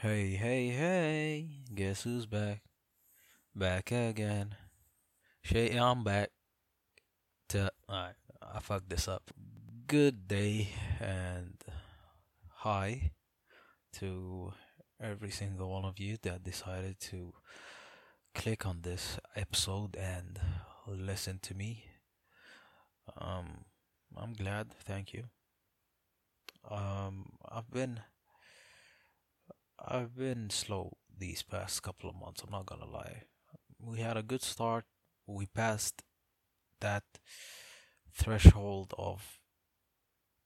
Hey, hey, hey, guess who's back? Back again. Shay, I'm back. To, alright, I fucked this up. Good day and hi to every single one of you that decided to click on this episode and listen to me. Um, I'm glad, thank you. Um, I've been I've been slow these past couple of months, I'm not gonna lie. We had a good start. We passed that threshold of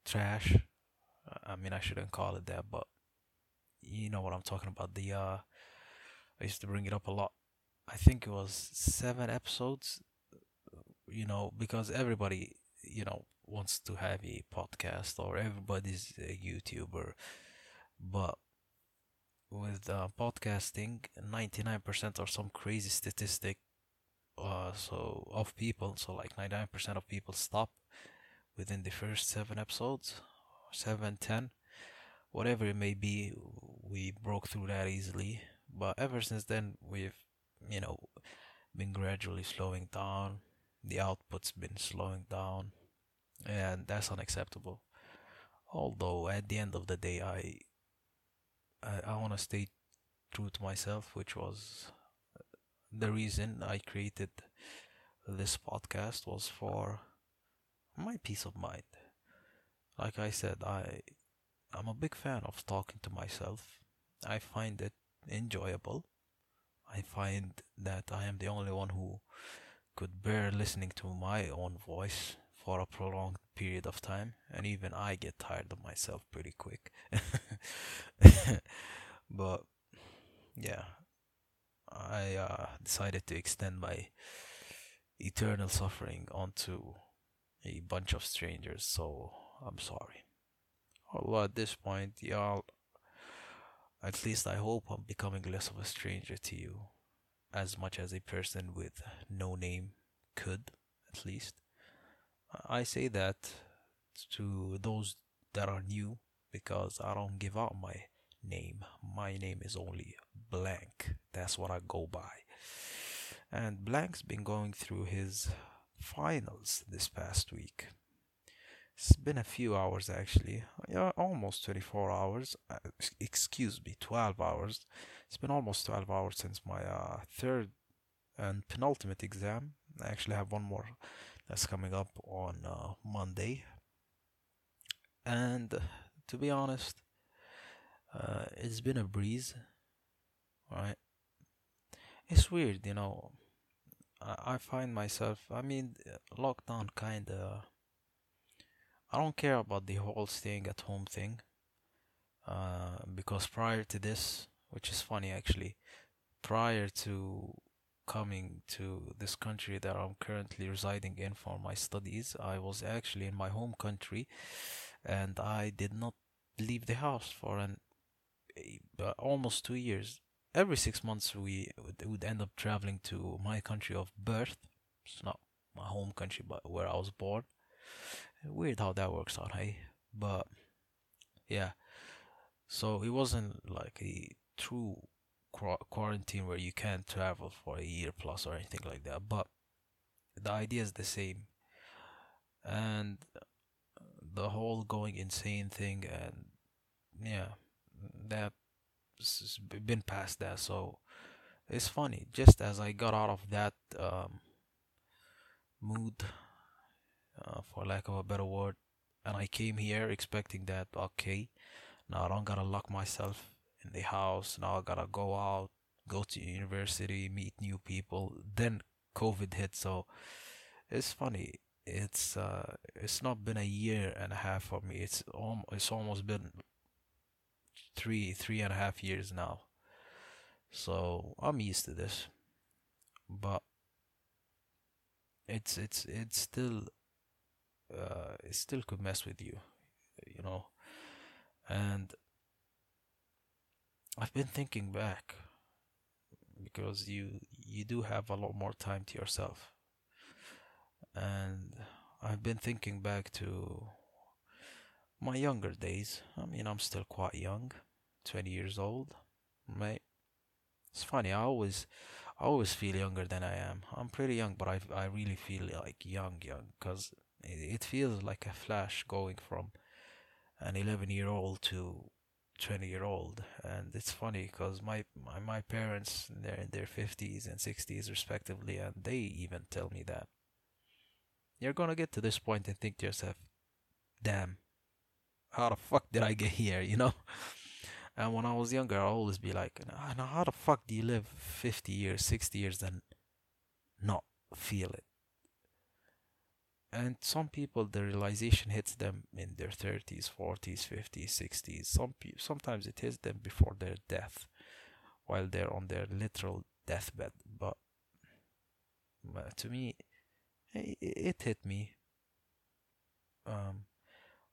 trash. I mean, I shouldn't call it that, but you know what I'm talking about. The uh, I used to bring it up a lot. I think it was seven episodes. You know, because everybody, you know, wants to have a podcast or everybody's a YouTuber, but with uh, podcasting, 99% or some crazy statistic uh, so of people, so like 99% of people stop within the first seven episodes, seven, ten, whatever it may be. We broke through that easily, but ever since then, we've, you know, been gradually slowing down. The output's been slowing down, and that's unacceptable. Although at the end of the day, I I, I want to stay true to myself, which was the reason I created this podcast was for my peace of mind. Like I said, I I'm a big fan of talking to myself. I find it enjoyable. I find that I am the only one who could bear listening to my own voice for a prolonged period of time, and even I get tired of myself pretty quick. but yeah, I uh, decided to extend my eternal suffering onto a bunch of strangers, so I'm sorry. Although at this point, y'all, at least I hope I'm becoming less of a stranger to you, as much as a person with no name could, at least. I say that to those that are new because I don't give out my name. My name is only Blank. That's what I go by. And Blank's been going through his finals this past week. It's been a few hours actually. Yeah, almost 24 hours. Uh, excuse me, 12 hours. It's been almost 12 hours since my uh, third and penultimate exam. I actually have one more that's coming up on uh, Monday. And to be honest, uh, it's been a breeze, right? It's weird, you know. I, find myself, I mean, lockdown kind of. I don't care about the whole staying at home thing. Uh, because prior to this, which is funny actually, prior to coming to this country that I'm currently residing in for my studies, I was actually in my home country and I did not leave the house for an uh, almost two years. Every six months, we would end up traveling to my country of birth. It's not my home country, but where I was born. Weird how that works out, hey? But yeah, so it wasn't like a true quarantine where you can't travel for a year plus or anything like that. But the idea is the same, and the whole going insane thing, and yeah, that's been past that. So it's funny. Just as I got out of that um, mood, uh, for lack of a better word, and I came here expecting that okay, now I don't gotta lock myself in the house. Now I gotta go out, go to university, meet new people. Then COVID hit, so it's funny. It's uh, it's not been a year and a half for me. It's om- it's almost been three three and a half years now. So I'm used to this, but it's it's it's still uh, it still could mess with you, you know, and I've been thinking back because you you do have a lot more time to yourself. And I've been thinking back to my younger days. I mean, I'm still quite young, 20 years old. right? It's funny. I always, I always feel younger than I am. I'm pretty young, but I, I really feel like young, young, because it, it feels like a flash going from an 11 year old to 20 year old and it's funny because my, my my parents they're in their 50s and 60s respectively and they even tell me that you're gonna get to this point and think to yourself damn how the fuck did i get here you know? And when i was younger i always be like how the fuck do you live 50 years 60 years and not feel it and some people the realization hits them in their 30s 40s 50s 60s some pe- sometimes it hits them before their death while they're on their literal deathbed. But uh, to me it, it hit me. Um,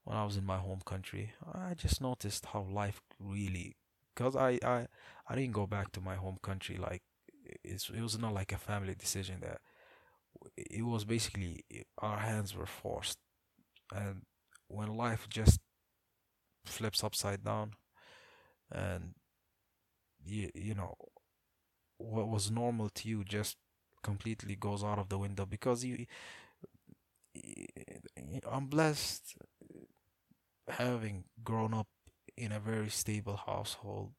when I was in my home country I just noticed how life really because I, I I didn't go back to my home country like it was not like a family decision that it was basically eh, our hands were forced. And when life just flips upside down and you, you know what was normal to you just completely goes out of the window because you eh, I'm blessed having grown up in a very stable household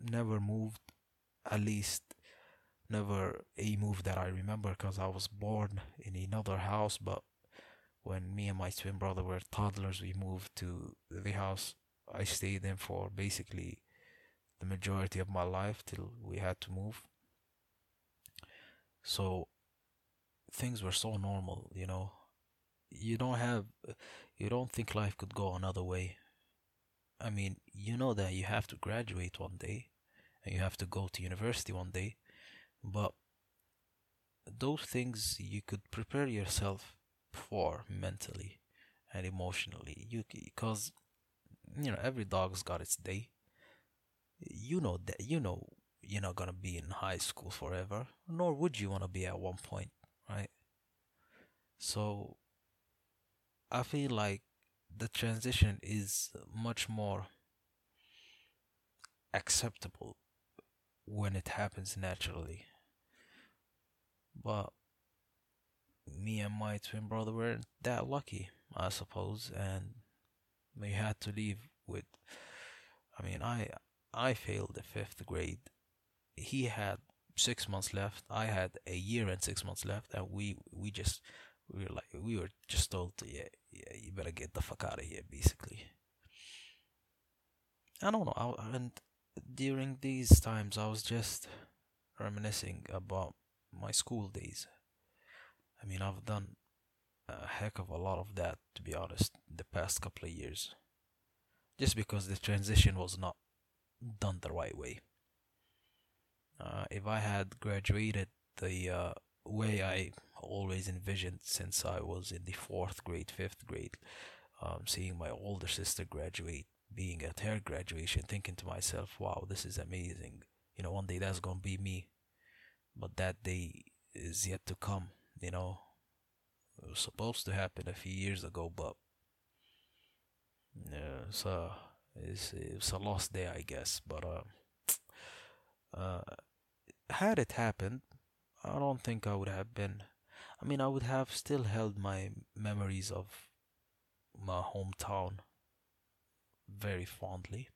never moved at least never a move that I remember because I was born in another house. But when me and my twin brother were toddlers, we moved to the house I stayed in for basically the majority of my life till we had to move. So things were so normal, you know. You don't have, you don't think life could go another way. I mean, you know that you have to graduate one day and you have to go to university one day but those things you could prepare yourself for mentally and emotionally. You because you know every dog's got its day. You know that you know you're not gonna be in high school forever nor would you want to be at one point right? So i feel like the transition is much more acceptable when it happens naturally but me and my twin brother weren't that lucky, I suppose, and we had to leave with. I mean, I I failed the fifth grade. He had six months left. I had a year and six months left, and we we just we were like we were just told to yeah yeah you better get the fuck out of here basically. I don't know. I, and during these times, I was just reminiscing about my school days. I mean, I've done a heck of a lot of that, to be honest, the past couple of years. Just because the transition was not done the right way. Uh, if I had graduated the uh, way I always envisioned since I was in the fourth grade, fifth grade, um, seeing my older sister graduate, being at her graduation, thinking to myself, wow, this is amazing. You know, one day that's gonna be me but that day is yet to come. You know, it was supposed to happen a few years ago, but yeah, so it's it's a lost day, I guess. But uh, uh, had it happened, I don't think I would have been. I mean, I would have still held my memories of my hometown very fondly,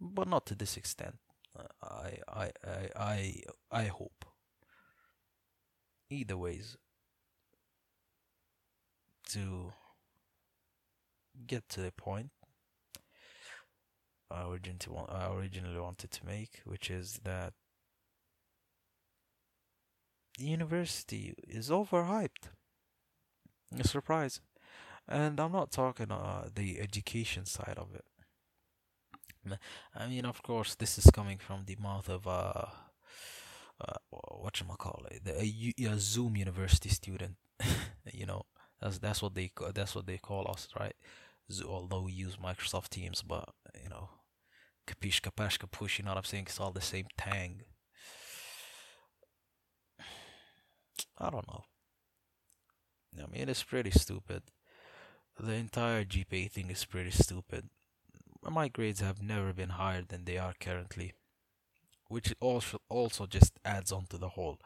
but not to this extent. I, I, I, I, I hope. Either ways, to get to the point I originally, I originally wanted to make, which is that the university is overhyped. A surprise. And I'm not talking uh, the education side of it. I mean, of course, this is coming from the mouth of a uh what you call it, a, a Zoom University student. you know, that's that's what they that's what they call us, right? Although we use Microsoft Teams, but you know, kapish kapash kapush. You know what I'm saying? It's all the same tang. I don't know. I mean, it's pretty stupid. The entire GPA thing is pretty stupid my grades have never been higher than they are currently, which also also just adds on to the whole.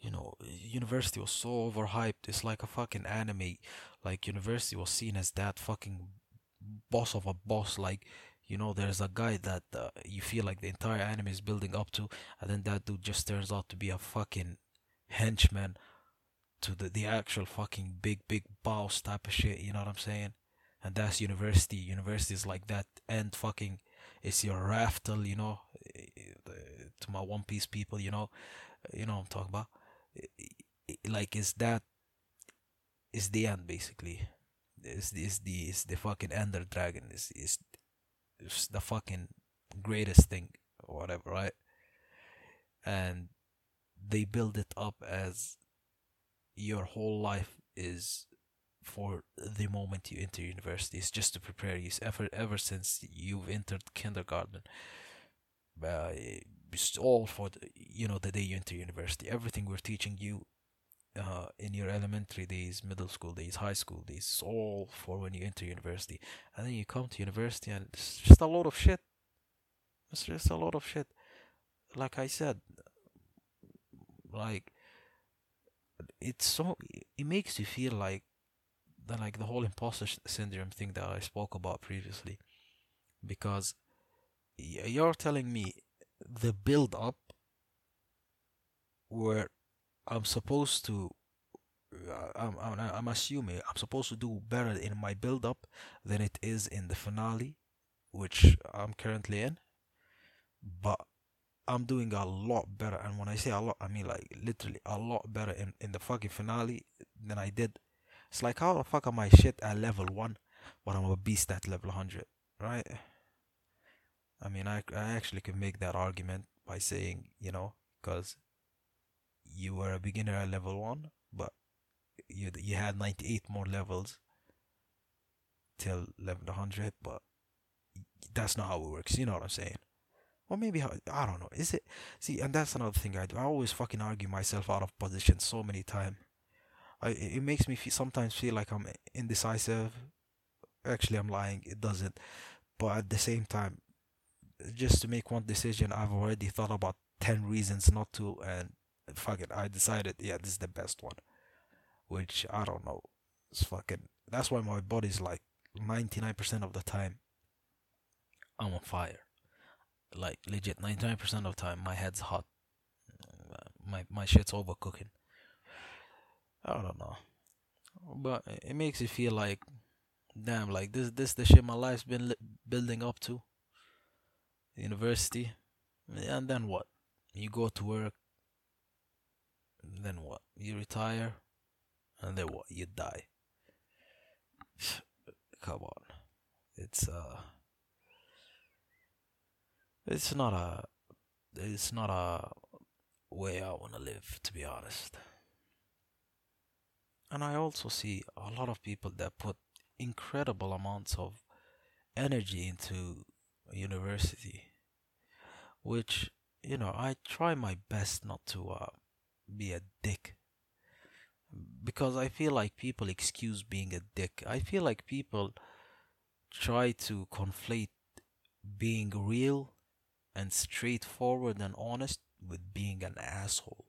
You know, university was so overhyped. It's like a fucking anime. Like university was seen as that fucking boss of a boss. Like you know, there's a guy that uh, you feel like the entire anime is building up to, and then that dude just turns out to be a fucking henchman to the, the actual fucking big, big boss type of shit, you know what I'm saying? And that's university. Is like that, and fucking, it's your Raftel, you know, eh, to my One Piece people, you know, you know I'm talking about. Eh, eh, like, is that, is the end basically. Is is the is the fucking Ender Dragon is is the fucking greatest thing or whatever, right? And they build it up as your whole life is for the moment you enter university. It's just to prepare you ever ever since you've entered kindergarten. Uh, it's all for the, you know the day you enter university. Everything we're teaching you uh, in your elementary days, middle school days, high school days. It's all for when you enter university. And then you come to university and it's just a lot of shit. It's just a lot of shit. Like I said, like, it's so, it makes you feel like, the, like the whole imposter syndrome thing that I spoke about previously. Because you're telling me the build up where I'm supposed to uh, I'm, I'm, I'm assuming I'm supposed to do better in my build up than it is in the finale, which I'm currently in. But I'm doing a lot better, and when I say a lot, I mean like literally a lot better in, in the fucking finale than I did. It's like how the fuck am I shit at level one, but I'm a beast at level hundred, right? I mean, I I actually can make that argument by saying you know because you were a beginner at level 1 but you you had 98 more levels till level 100 but that's not how it works you know what i'm saying or maybe i don't know is it see and that's another thing i do i always fucking argue myself out of position so many times I, it makes me feel, sometimes feel like i'm indecisive actually i'm lying it doesn't but at the same time just to make one decision i've already thought about 10 reasons not to and fuck it, I decided, yeah, this is the best one. Which I don't know. It's fucking. That's why my body's like 99% of the time, I'm on fire. Like legit, 99% of the time, my head's hot. My my shit's overcooking. I don't know, but it makes you feel like, damn, like this this the shit my life's been li- building up to. University, and then what? You go to work, then what? You retire, and then what? You die. Come on, it's uh, it's not a, it's not a way I want to live, to be honest. And I also see a lot of people that put incredible amounts of energy into university, which you know I try my best not to uh, be a dick because I feel like people excuse being a dick. I feel like people try to conflate being real and straightforward and honest with being an asshole.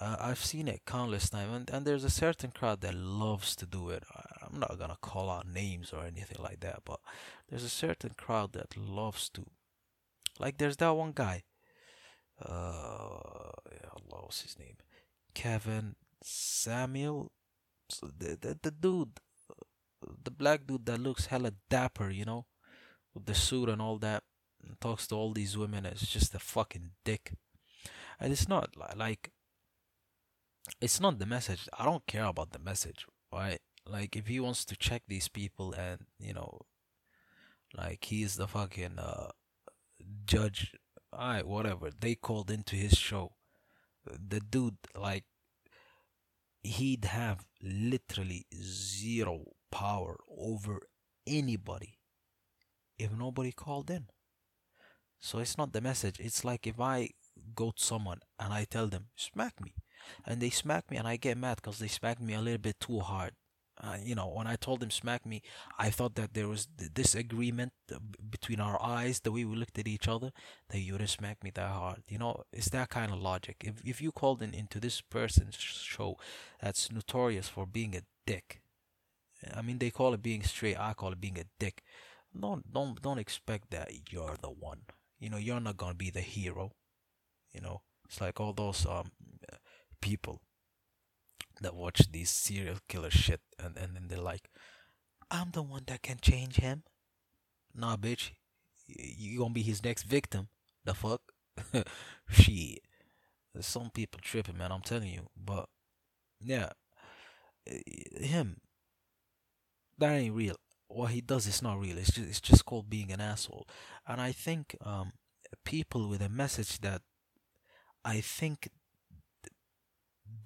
Uh, I've seen it countless times, and, and there's a certain crowd that loves to do it. I'm not gonna call out names or anything like that, but there's a certain crowd that loves to. Like, there's that one guy uh, Allah, what's his name? Kevin Samuel, so the, the the dude, the black dude that looks hella dapper, you know, with the suit and all that, and talks to all these women. It's just a fucking dick, and it's not like it's not the message. I don't care about the message, right? Like if he wants to check these people and you know, like he's the fucking uh, judge alright, whatever. They called into his show. The dude, like, he'd have literally zero power over anybody if nobody called in. So it's not the message. It's like if I go to someone and I tell them, smack me. And they smack me and I get mad because they smack me a little bit too hard. Uh, you know, when I told them smack me, I thought that there was th- this agreement uh, between our eyes, the way we looked at each other, that you would smack me that hard. You know, it's that kind of logic. If if you called in into this person's show, that's notorious for being a dick. I mean, they call it being straight. I call it being a dick. Don't don't don't expect that you're the one. You know, you're not gonna be the hero. You know, it's like all those um people that watch these serial killer shit and, and then they're like, I'm the one that can change him. Nah, bitch. You gonna be his next victim. The fuck? Shit. Some people tripping, man. I'm telling you. But, yeah. Him. That ain't real. What he does is not real. It's just, it's just called being an asshole. And I think um, people with a message that I think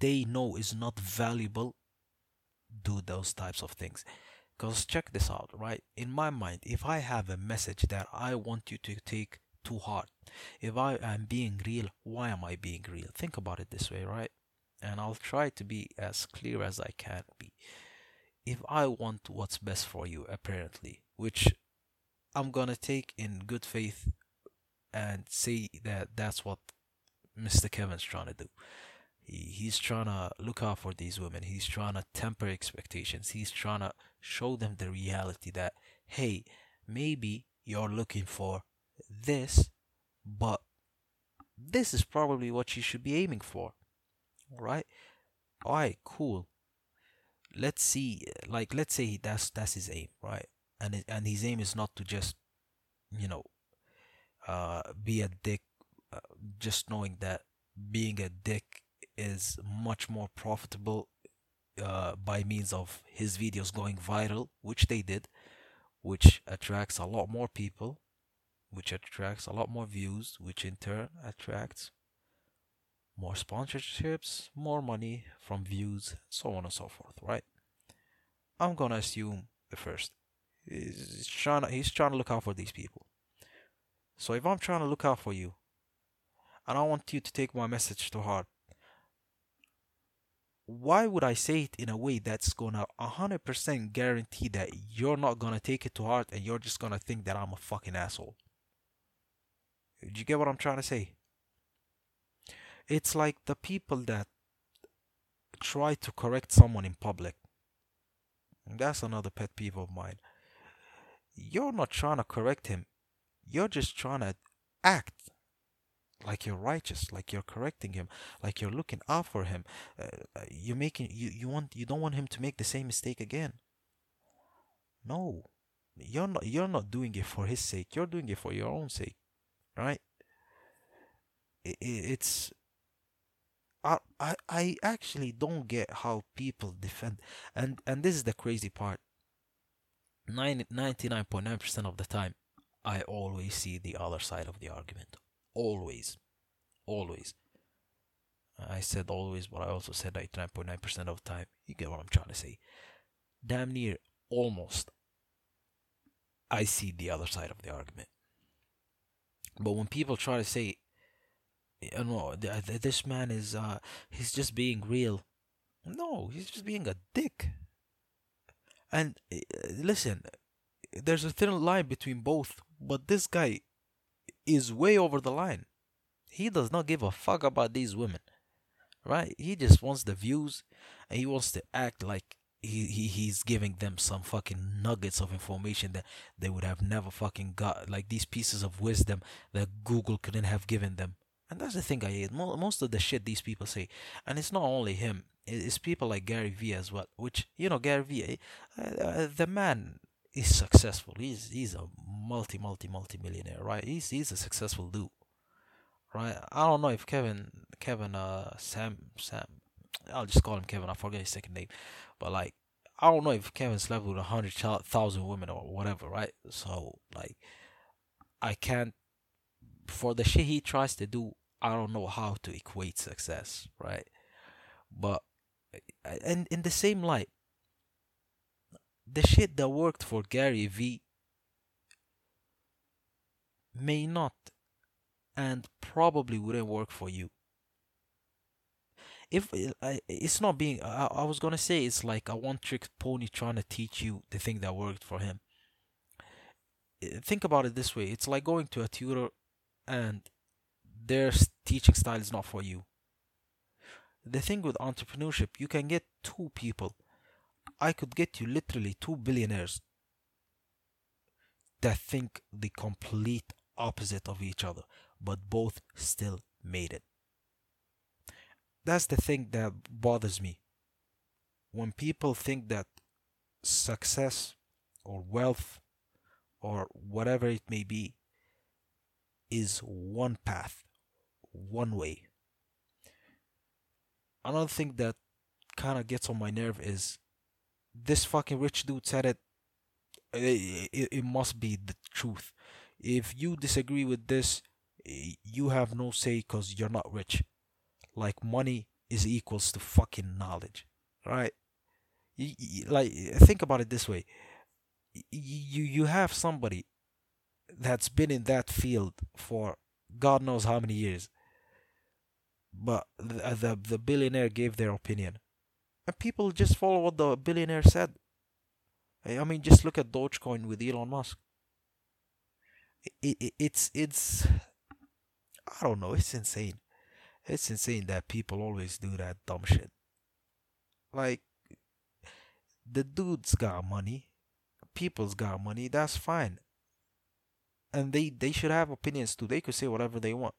they know is not valuable do those types of things. Because check this out right? In my mind if i have a message that i want you to take to heart if i am being real why am i being real? Think about it this way right? And i'll try to be as clear as i can be. If i want what's best for you apparently which i'm gonna take in good faith and say that that's what mr kevin's trying to do he, he's trying to look out for these women. He's trying to temper expectations. He's trying to show them the reality that, hey, maybe you're looking for this, but this is probably what you should be aiming for. All right? All right, cool. Let's see, like, let's say that's that's his aim, right? And it, and his aim is not to just, you know, uh, be a dick. Uh, just knowing that being a dick is much more profitable uh, by means of his videos going viral, which they did, which attracts a lot more people, which attracts a lot more views, which in turn attracts more sponsorships, more money from views, so on and so forth, right? I'm gonna assume the first. He's trying to, he's trying to look out for these people. So if I'm trying to look out for you, and I want you to take my message to heart, why would I say it in a way that's gonna 100% guarantee that you're not gonna take it to heart and you're just gonna think that I'm a fucking asshole? Do you get what I'm trying to say? It's like the people that try to correct someone in public. That's another pet peeve of mine. You're not trying to correct him, you're just trying to act like you're righteous like you're correcting him like you're looking out for him. Uh, uh, you're making you you want you don't want him to make the same mistake again. No. You're not you're not doing it for his sake. You're doing it for your own sake right? It, it's I, I I actually don't get how people defend and and this is the crazy part. 99.9% of the time I always see the other side of the argument always always. I said always but i also said 99.9% of the time. You get what i'm trying to say. Damn near almost i see the other side of the argument. But when people try to say you know this man is uh he's just being real. No he's just being a dick. And uh, listen there's a thin line between both but this guy is way over the line. He does not give a fuck about these women, right? He just wants the views and he wants to act like he, he he's giving them some fucking nuggets of information that they would have never fucking got, like these pieces of wisdom that Google couldn't have given them. And that's the thing I hate. Most of the shit these people say, and it's not only him. It's people like Gary Vee as well. Which you know, Gary Vee, uh, uh, the man is successful. He's he's a multi multi multi millionaire, right? He's he's a successful dude, right? I don't know if Kevin Kevin uh Sam Sam I'll just call him Kevin. I forget his second name, but like I don't know if Kevin slept with a hundred thousand women or whatever, right? So like I can't for the shit he tries to do. I don't know how to equate success, right? But and in the same light, the shit that worked for Gary Vee may not and probably wouldn't work for you. if it's not being I, I was gonna say it's like a one trick pony trying to teach you the thing that worked for him. Uh, think about it this way. It's like going to a tutor and their teaching style is not for you. The thing with entrepreneurship you can get two people i could get you literally two billionaires that think the complete opposite of each other but both still made it that's the thing that bothers me when people think that success or wealth or whatever it may be is one path, one way. Another thing that kind of gets on my nerve is this fucking rich dude said it, it, it, it must be the truth. If you disagree with this, you have no say because you're not rich. Like money is equals to fucking knowledge, right? You, you, like think about it this way: you you have somebody that's been in that field for God knows how many years, but the the, the billionaire gave their opinion, and people just follow what the billionaire said. I mean, just look at Dogecoin with Elon Musk. It, it, it's it's I don't know. It's insane. It's insane that people always do that dumb shit. Like the dude's got money, people's got money. That's fine, and they they should have opinions too. They could say whatever they want,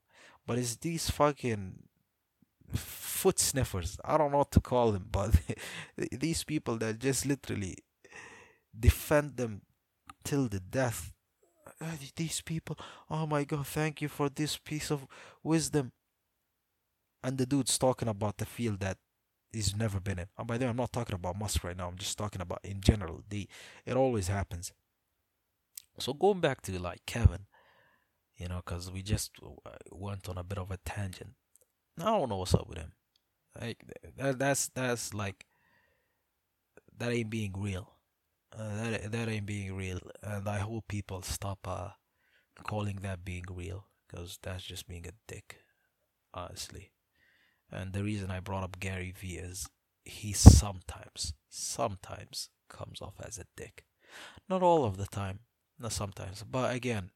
but it's these fucking foot sniffers. I don't know what to call them, but these people that just literally defend them till the death. Uh, These people, oh my god, thank you for this piece of wisdom. And the dude's talking about the field that he's never been in. And by the way, I'm not talking about Musk right now. I'm just talking about in general. The it always happens. So going back to like Kevin, you know, because we just uh, went on a bit of a tangent. I don't know what's up with him. Like that, that's that's like that ain't being real. Uh, that that ain't being real, and I hope people stop uh calling that being real, because that's just being a dick, honestly. And the reason I brought up Gary Vee is he sometimes, sometimes comes off as a dick. Not all of the time, not sometimes. But again,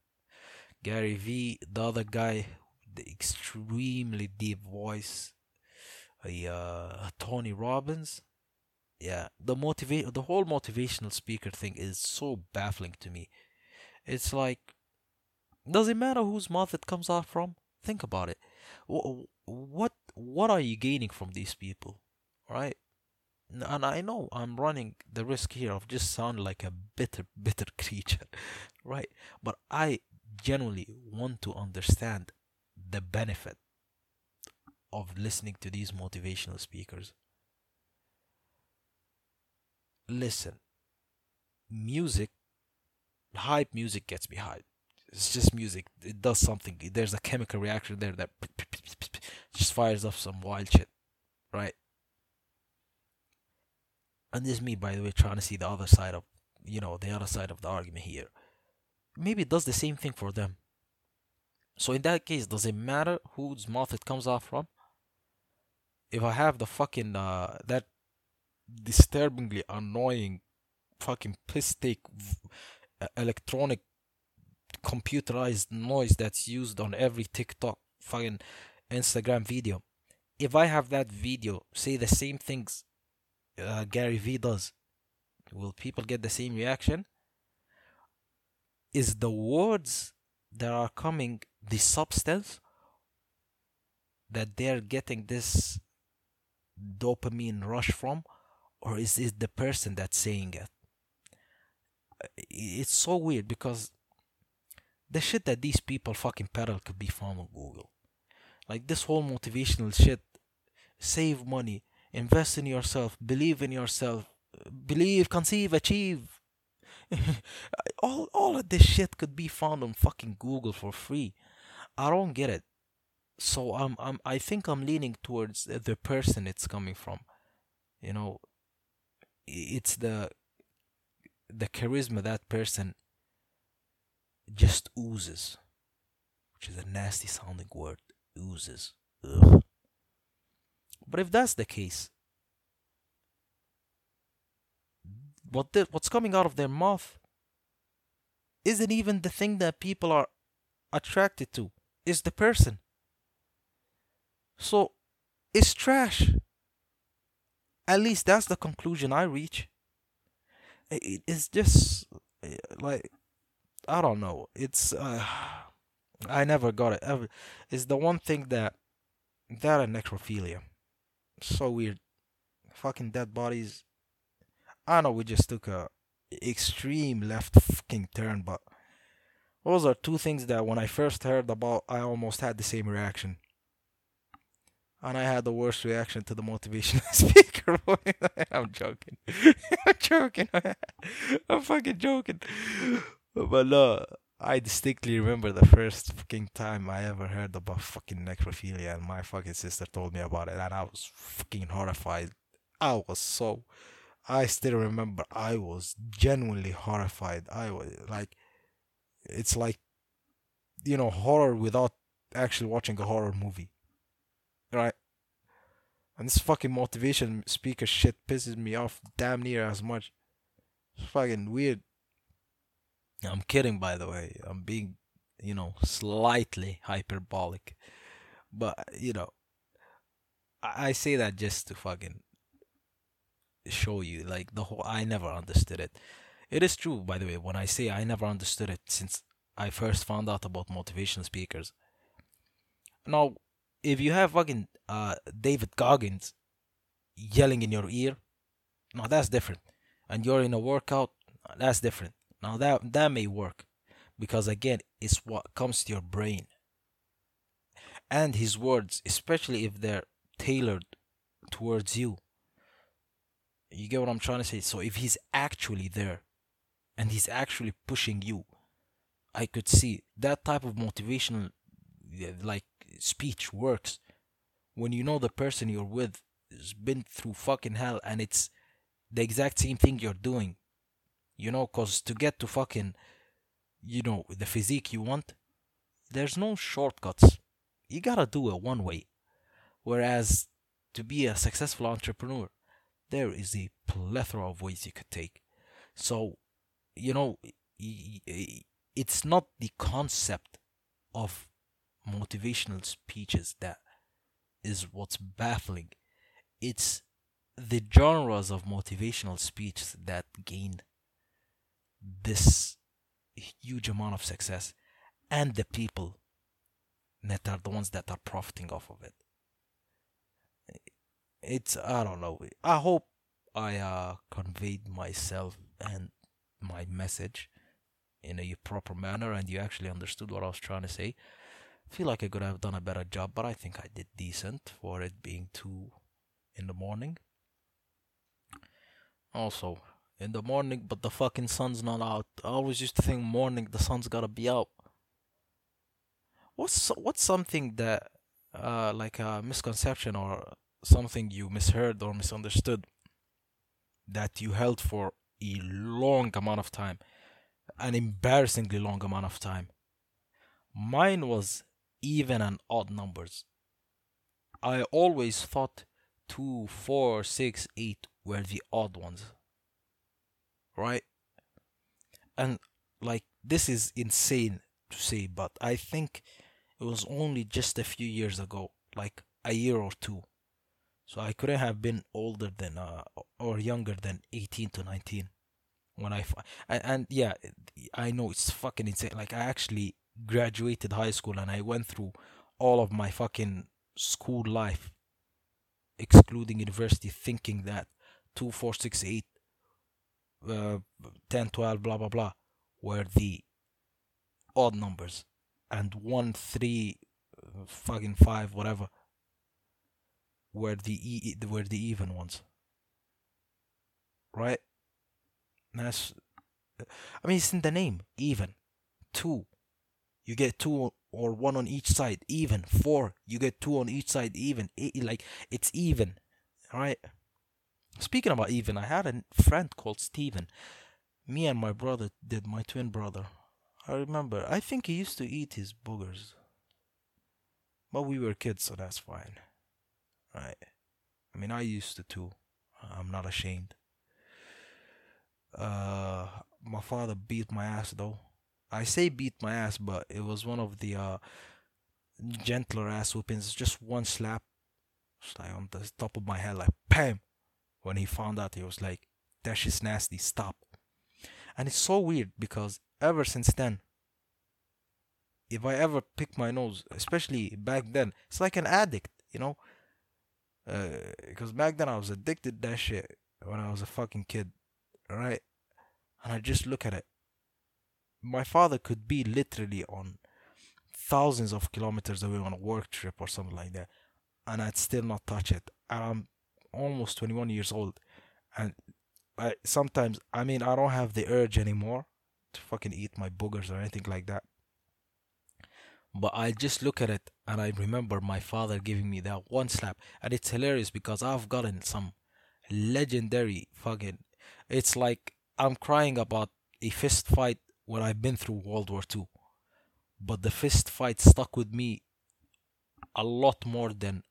Gary Vee, the other guy, the extremely deep voice, a uh, Tony Robbins. Yeah, the motivate, the whole motivational speaker thing is so baffling to me. It's like, does it matter whose mouth it comes out from? Think about it. Wh- What what are you gaining from these people, right? And I know I'm running the risk here of just sound like a bitter, bitter creature, right? But I genuinely want to understand the benefit of listening to these motivational speakers. Listen, music, hype music gets me hyped. It's just music. It does something. There's a chemical reaction there that just fires off some wild shit, right? And this is me, by the way, trying to see the other side of, you know, the other side of the argument here. Maybe it does the same thing for them. So in that case, does it matter whose mouth it comes out from? If I have the fucking uh that disturbingly annoying fucking take v- electronic computerized noise that's used on every TikTok fucking Instagram video. If I have that video say the same things uh, Gary Vee does, will people get the same reaction? Is the words that are coming the substance that they're getting this dopamine rush from, or is it the person that's saying it? It's so weird because the shit that these people fucking peddle could be found on Google. Like this whole motivational shit save money, invest in yourself, believe in yourself, believe, conceive, achieve. all all of this shit could be found on fucking Google for free. I don't get it. So I'm I'm I think I'm leaning towards the person it's coming from. You know, it's the the charisma that person just oozes, which is a nasty sounding word. Oozes. Ugh. But if that's the case, what the, what's coming out of their mouth isn't even the thing that people are attracted to. Is the person. So it's trash. At least that's the conclusion I reach. It's just eh, like I don't know. It's uh, I never got it ever. It's the one thing that that and necrophilia. So weird. Fucking dead bodies. I know we just took a extreme left fucking turn, but those are two things that when I first heard about, I almost had the same reaction. And I had the worst reaction to the motivational speaker. I'm joking. I'm joking. I'm fucking joking. But no, I distinctly remember the first fucking time I ever heard about fucking necrophilia, and my fucking sister told me about it, and I was fucking horrified. I was so. I still remember I was genuinely horrified. I was like, it's like, you know, horror without actually watching a horror movie right? And this fucking motivation speaker shit pisses me off damn near as much. It's fucking weird. I'm kidding, by the way. I'm being, you know, slightly hyperbolic. But, you know, I, I say that just to fucking show you, like, the whole. I never understood it. It is true, by the way, when I say I never understood it since I first found out about motivational speakers. Now, if you have fucking uh, David Goggins yelling in your ear, now that's different. And you're in a workout, that's different. Now that that may work because again, it's what comes to your brain. And his words, especially if they're tailored towards you. You get what I'm trying to say? So if he's actually there and he's actually pushing you, I could see that type of motivational like speech works when you know the person you're with has been through fucking hell and it's the exact same thing you're doing. You know, cause to get to fucking, you know, the physique you want, there's no shortcuts. You gotta do it one way. Whereas to be a successful entrepreneur, there is a plethora of ways you could take. So, you know, it's not the concept of motivational speeches that is what's baffling. It's the genres of motivational speech that gain this huge amount of success and the people that are the ones that are profiting off of it. It's I don't know. I hope I uh, conveyed myself and my message in a proper manner and you actually understood what I was trying to say feel like I could have done a better job, but I think I did decent for it being 2 in the morning. Also, in the morning, but the fucking sun's not out. I always used to think morning, the sun's gotta be out. What's what's something that, uh, like a misconception or something you misheard or misunderstood that you held for a long amount of time, an embarrassingly long amount of time? Mine was even and odd numbers. I always thought 2, 4, 6, 8 were the odd ones. Right? And like this is insane to say, but I think it was only just a few years ago, like a year or two. So I couldn't have been older than uh, or younger than 18 to 19 when I and, and yeah, I know it's fucking insane. Like I actually graduated high school and I went through all of my fucking school life, excluding university, thinking that 2, 4, 6, 8, uh, 10, 12, blah, blah, blah, were the odd numbers. And 1, 3, fucking 5, whatever, were the, e- were the even ones. Right? That's, I mean, it's in the name, even. 2, you get two or one on each side even. Four you get two on each side even. It, like it's even all right speaking about even i had a friend called steven. Me and my brother did my twin brother. I remember i think he used to eat his boogers. But we were kids so that's fine right I mean, I used to too. I'm not ashamed. Uh, my father beat my ass though. I say beat my ass, but it was one of the uh gentler ass whoopings. Just one slap, just like on the top of my head, like bam. When he found out, he was like, "That shit's nasty. Stop." And it's so weird because ever since then, if I ever pick my nose, especially back then, it's like an addict, you know. Because uh, back then I was addicted to that shit when I was a fucking kid, right? And I just look at it. My father could be literally on thousands of kilometers away on a work trip or something like that, and I'd still not touch it. And I'm almost 21 years old, and I sometimes I mean I don't have the urge anymore to fucking eat my boogers or anything like that. But I just look at it and I remember my father giving me that one slap. And it's hilarious because I've gotten some legendary fucking. It's like I'm crying about a fist fight when I've been through World War II. But the fist fight stuck with me a lot more than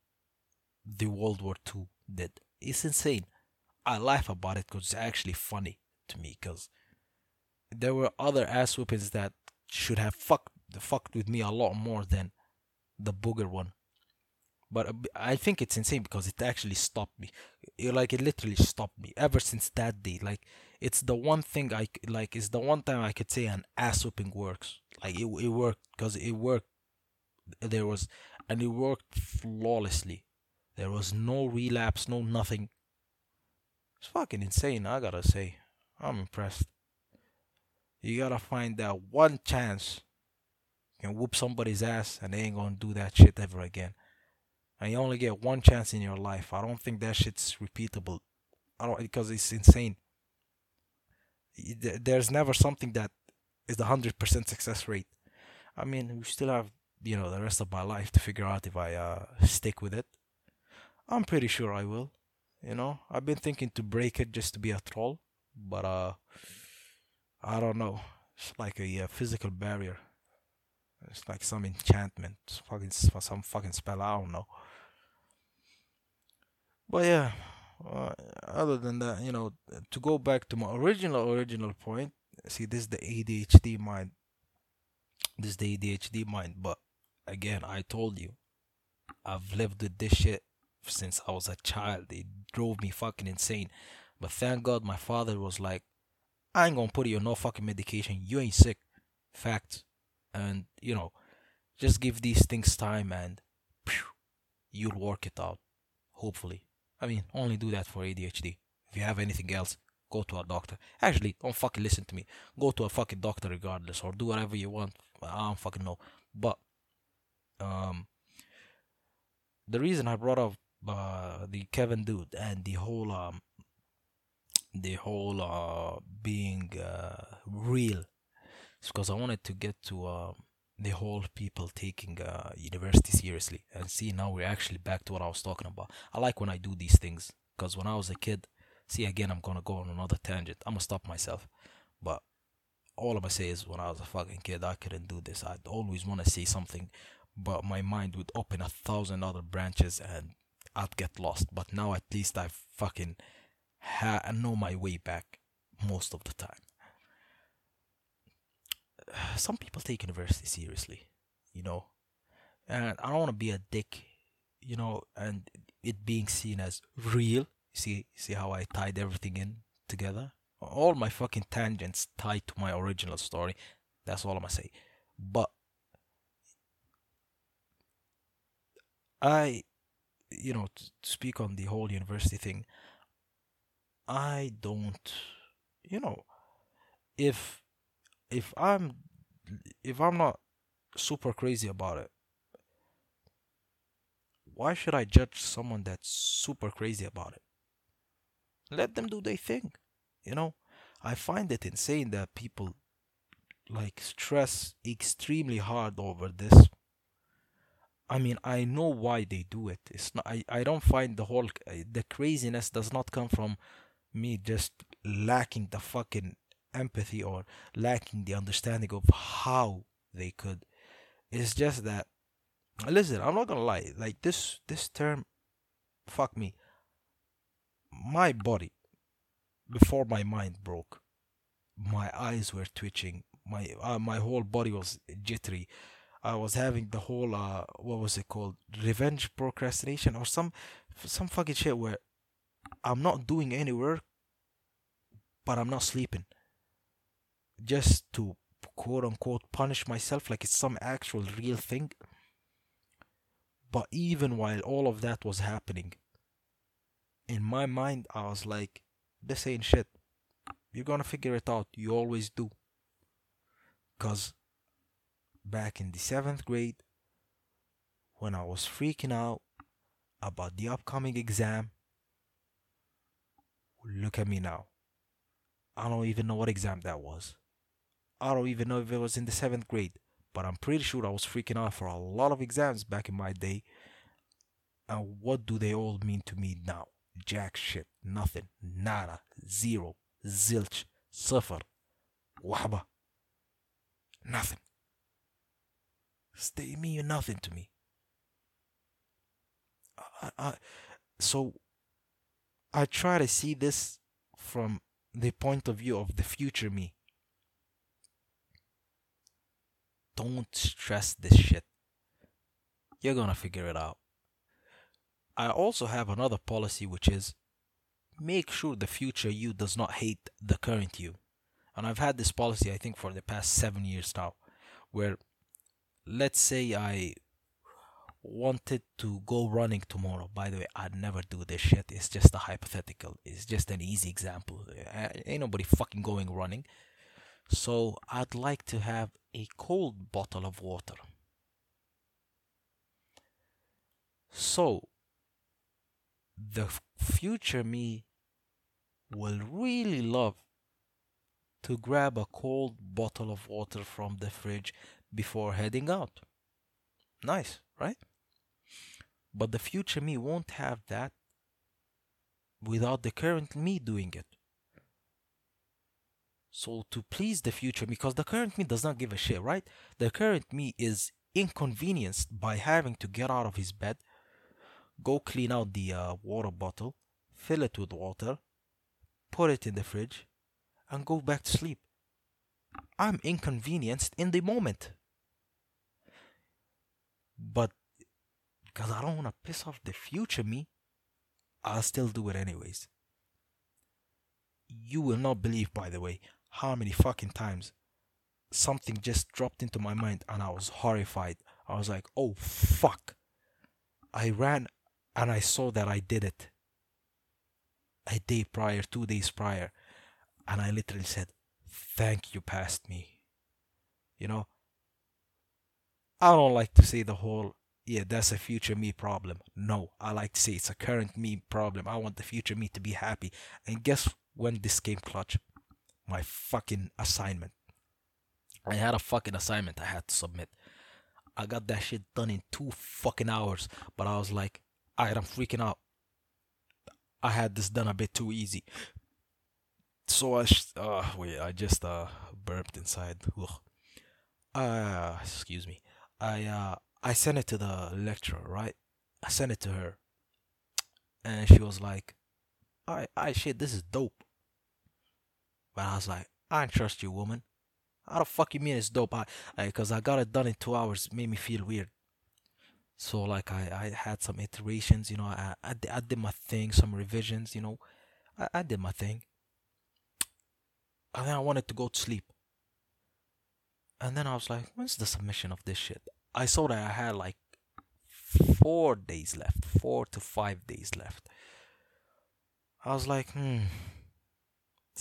the World War II did. It's insane. I laugh about it because it's actually funny to me because there were other ass whoopings that should have fucked fucked with me a lot more than the booger one. But uh, I think it's insane because it actually stopped me. Like it literally stopped me ever since that day. Like it's the one thing I like. It's the one time I could say an ass whooping works. Like it, it worked because it worked. There was and it worked flawlessly. There was no relapse, no nothing. It's fucking insane. I gotta say, I'm impressed. You gotta find that one chance You can whoop somebody's ass and they ain't gonna do that shit ever again. And you only get one chance in your life. I don't think that shit's repeatable. I don't because it's insane. There's never something that is the hundred percent success rate. I mean, we still have you know the rest of my life to figure out if I uh, stick with it. I'm pretty sure I will. You know, I've been thinking to break it just to be a troll, but uh, I don't know. It's like a, a physical barrier. It's like some enchantment, fucking some fucking spell. I don't know. But yeah, uh, other than that, you know, to go back to my original original point. See, this is the ADHD mind. This is the ADHD mind. But again, I told you, I've lived with this shit since I was a child. It drove me fucking insane. But thank God my father was like, I ain't gonna put you on no fucking medication. You ain't sick. Fact. and you know just give these things time and phew, you'll work it out hopefully i mean only do that for adhd if you have anything else go to a doctor. Actually don't fucking listen to me. Go to a fucking doctor regardless or do whatever you want. I don't fucking know. But um the reason i brought up uh, the kevin dude and the whole um the whole uh being uh real is because I wanted to get to uh, the whole people taking uh, university seriously and see now we're actually back to what I was talking about. I like when I do these things because when I was a kid, see again, I'm gonna go on another tangent. I'm gonna stop myself, but all I'm gonna say is when I was a fucking kid, I couldn't do this. I'd always want to say something, but my mind would open a thousand other branches and I'd get lost. But now at least I fucking ha- know my way back most of the time. Some people take university seriously, you know, and I don't want to be a dick, you know, and it being seen as real. See, see how I tied everything in together. All my fucking tangents tied to my original story. That's all I'm gonna say. But I, you know, to speak on the whole university thing, I don't, you know, if if I'm if I'm not super crazy about it, why should I judge someone that's super crazy about it? Let them do their thing. You know, I find it insane that people like stress extremely hard over this. I mean, I know why they do it. It's not. I, I don't find the whole uh, the craziness does not come from me just lacking the fucking empathy or lacking the understanding of how they could. It's just that listen, I'm not gonna lie, like this this term fuck me. my body before my mind broke my eyes were twitching my uh, my whole body was jittery i was having the whole uh what was it called revenge procrastination or some some fucking shit where i'm not doing any work but i'm not sleeping just to quote unquote punish myself like it's some actual real thing but even while all of that was happening in my mind i was like this ain't shit you're gonna figure it out. You always do. Because back in the seventh grade, when I was freaking out about the upcoming exam, look at me now. I don't even know what exam that was. I don't even know if it was in the seventh grade, but I'm pretty sure I was freaking out for a lot of exams back in my day. And what do they all mean to me now? Jack shit, nothing, nada, zero, zilch, suffer, waba, nothing. They mean nothing to me. I, I, so I try to see this from the point of view of the future me. Don't stress this shit. You're gonna figure it out. I also have another policy which is make sure the future you does not hate the current you. And I've had this policy, I think, for the past seven years now, where let's say I wanted to go running tomorrow. By the way, I'd never do this shit. It's just a hypothetical. It's just an easy example. Uh, ain't nobody fucking going running. So I'd like to have a cold bottle of water. So the future me will really love to grab a cold bottle of water from the fridge before heading out. Nice, right? But the future me won't have that without the current me doing it. So to please the future because the current me does not give a shit, right? The current me is inconvenienced by having to get out of his bed, go clean out the uh, water bottle, fill it with water, put it in the fridge, and go back to sleep. I'm inconvenienced in the moment. But because I don't want to piss off the future me, I'll still do it anyways. You will not believe, by the way, how many fucking times something just dropped into my mind and I was horrified. I was like, oh fuck. I ran and I saw that I did it a day prior, two days prior, and I literally said, Thank you, past me. You know, I don't like to say the whole, yeah, that's a future me problem. No, I like to say it's a current me problem. I want the future me to be happy. And guess when this came clutch? My fucking assignment. I had a fucking assignment I had to submit. I got that shit done in two fucking hours, but I was like, alright, I'm freaking out. I had this done a bit too easy. So I, sh- uh, wait, I just uh burped inside. Ugh. Uh, excuse me. I uh I sent it to the lecturer, right? I sent it to her, and she was like, "I, I shit, this is dope." But I was like, "I don't trust you, woman. How the fuck you mean it's dope?" I, I, cause I got it done in two hours. Made me feel weird. So like I, I had some iterations, you know, I, I, I did my thing, some revisions, you know, I, I did my thing. And then I wanted to go to sleep. And then I was like, when's the submission of this shit? I saw that I had like four days left, four to five days left. I was like, hmm,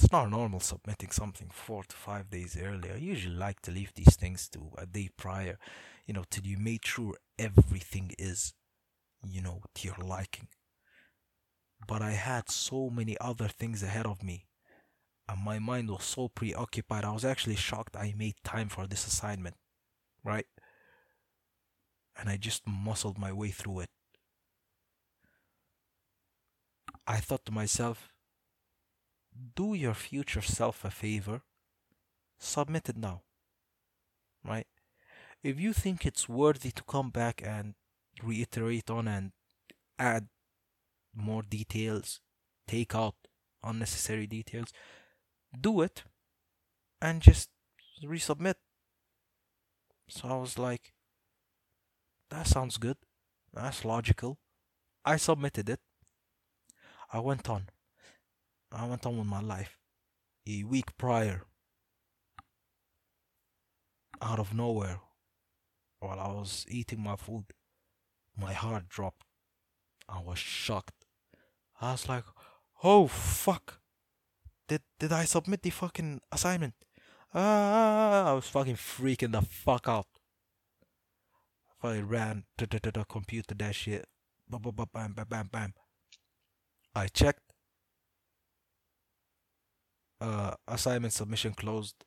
it's not normal submitting something four to five days earlier. I usually like to leave these things to a day prior, you know, till you made sure everything is, you know, to your liking. But I had so many other things ahead of me, and my mind was so preoccupied. I was actually shocked I made time for this assignment, right? And I just muscled my way through it. I thought to myself, do your future self a favor, submit it now. Right? If you think it's worthy to come back and reiterate on and add more details, take out unnecessary details, do it and just resubmit. So I was like, that sounds good. That's logical. I submitted it. I went on. I went on with my life. A week prior, out of nowhere, while I was eating my food, my heart dropped. I was shocked. I was like, oh fuck. Did did I submit the fucking assignment? Ah, I was fucking freaking the fuck out. I ran to the computer that shit. Bam, bam, bam, bam, bam, bam. I checked. Uh, assignment submission closed.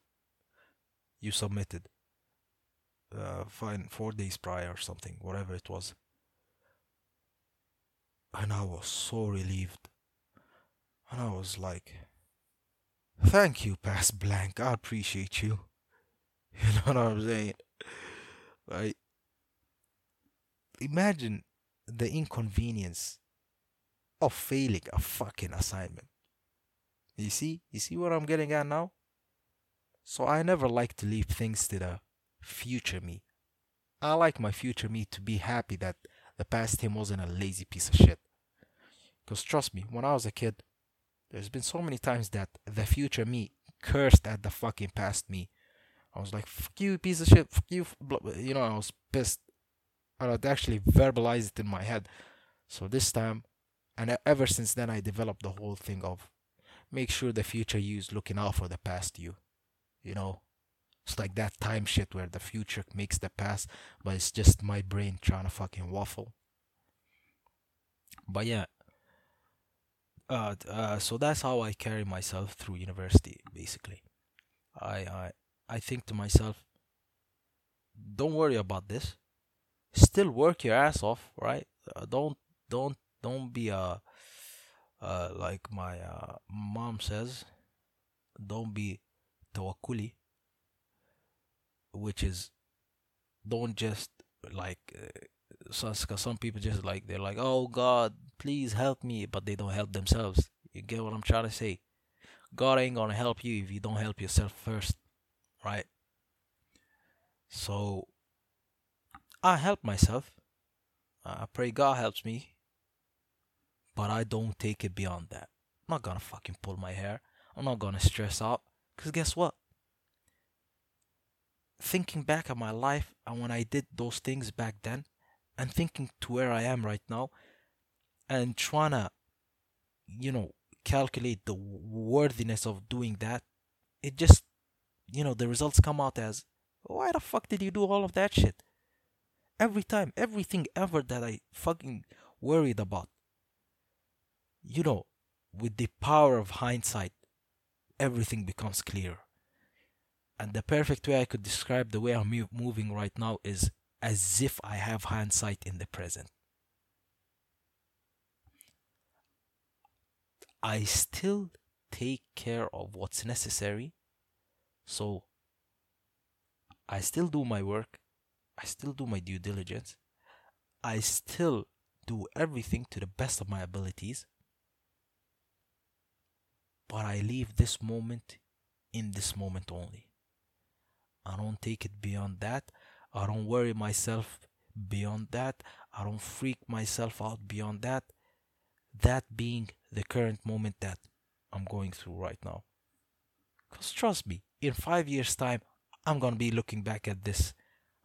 You submitted. Uh, fine, four days prior or something, whatever it was. And I was so relieved. And I was like, thank you, Pass Blank. I appreciate you. You know what I'm saying? Right? Imagine the inconvenience of failing a fucking assignment. You see? You see what I'm getting at now? So I never like to leave things to the future me. I like my future me to be happy that the past him wasn't a lazy piece of shit. Because trust me, when I was a kid, there's been so many times that the future me cursed at the fucking past me. I was like, fuck you, piece of shit, fuck you. You know, I was pissed. And I'd actually verbalize it in my head. So this time, and ever since then, I developed the whole thing of make sure the future you is looking out for the past you. You know, it's like that time shit where the future makes the past, but it's just my brain trying to fucking waffle. But yeah, uh, uh, so that's how I carry myself through university. Basically, I I I think to myself, don't worry about this. Still work your ass off, right? Uh, don't don't don't be a uh, like my uh, mom says, don't be tawakkuli, which is don't just like uh, some people just like they're like, oh God, please help me, but they don't help themselves. You get what I'm trying to say? God ain't gonna help you if you don't help yourself first, right? So I help myself. I pray God helps me, but I don't take it beyond that. I'm not gonna fucking pull my hair. I'm not gonna stress out. Cause guess what? Thinking back at my life and when I did those things back then, and thinking to where I am right now, and trying to, you know, calculate the worthiness of doing that, it just, you know, the results come out as, why the fuck did you do all of that shit? Every time, everything ever that I fucking worried about, you know, with the power of hindsight, everything becomes clear. And the perfect way I could describe the way I'm moving right now is as if I have hindsight in the present. I still take care of what's necessary. So I still do my work. I still do my due diligence. I still do everything to the best of my abilities. But I leave this moment in this moment only. I don't take it beyond that. I don't worry myself beyond that. I don't freak myself out beyond that. That being the current moment that I'm going through right now. Because trust me, in five years' time, I'm going to be looking back at this.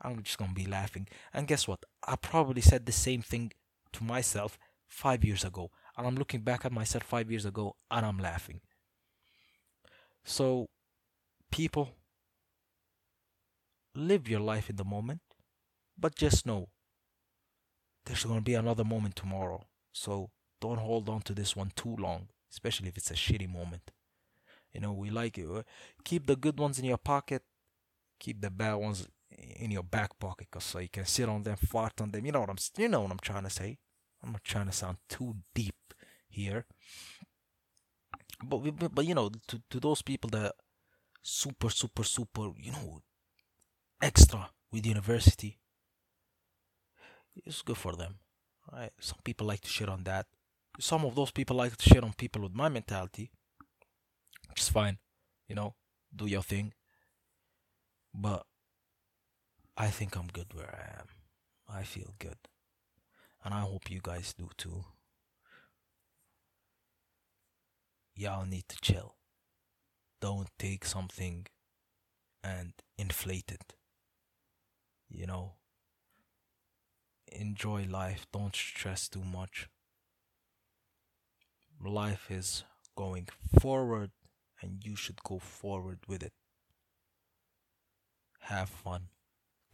I'm just going to be laughing. And guess what? I probably said the same thing to myself five years ago. And I'm looking back at myself five years ago and I'm laughing. So, people, live your life in the moment, but just know there's going to be another moment tomorrow. So don't hold on to this one too long, especially if it's a shitty moment. You know, we like it. Uh, keep the good ones in your pocket, keep the bad ones in your back pocket, cause so you can sit on them, fart on them. You know what I'm, you know what I'm trying to say. I'm not trying to sound too deep here, but but, but you know, to to those people that super super super, you know, extra with university. It's good for them. Right? Some people like to shit on that. some of those people like to shit on people with my mentality, is fine. You know, do your thing. But I think I'm good where I am. I feel good. And I hope you guys do too. Y'all need to chill. Don't take something and inflate it. You know, enjoy life. Don't stress too much. Life is going forward and you should go forward with it. Have fun.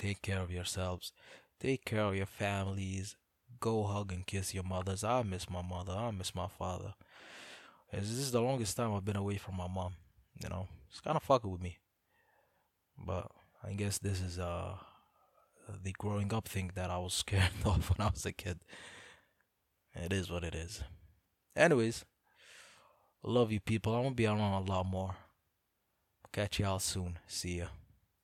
Take care of yourselves. Take care of your families. Go hug and kiss your mothers. I miss my mother. I miss my father. This is the longest time I've been away from my mom. You know, it's kind of fucking with me. But I guess this is uh the growing up thing that I was scared of when I was a kid. It is what it is. Anyways, love you people. I'm gonna be on a lot more. Catch y'all soon. See ya.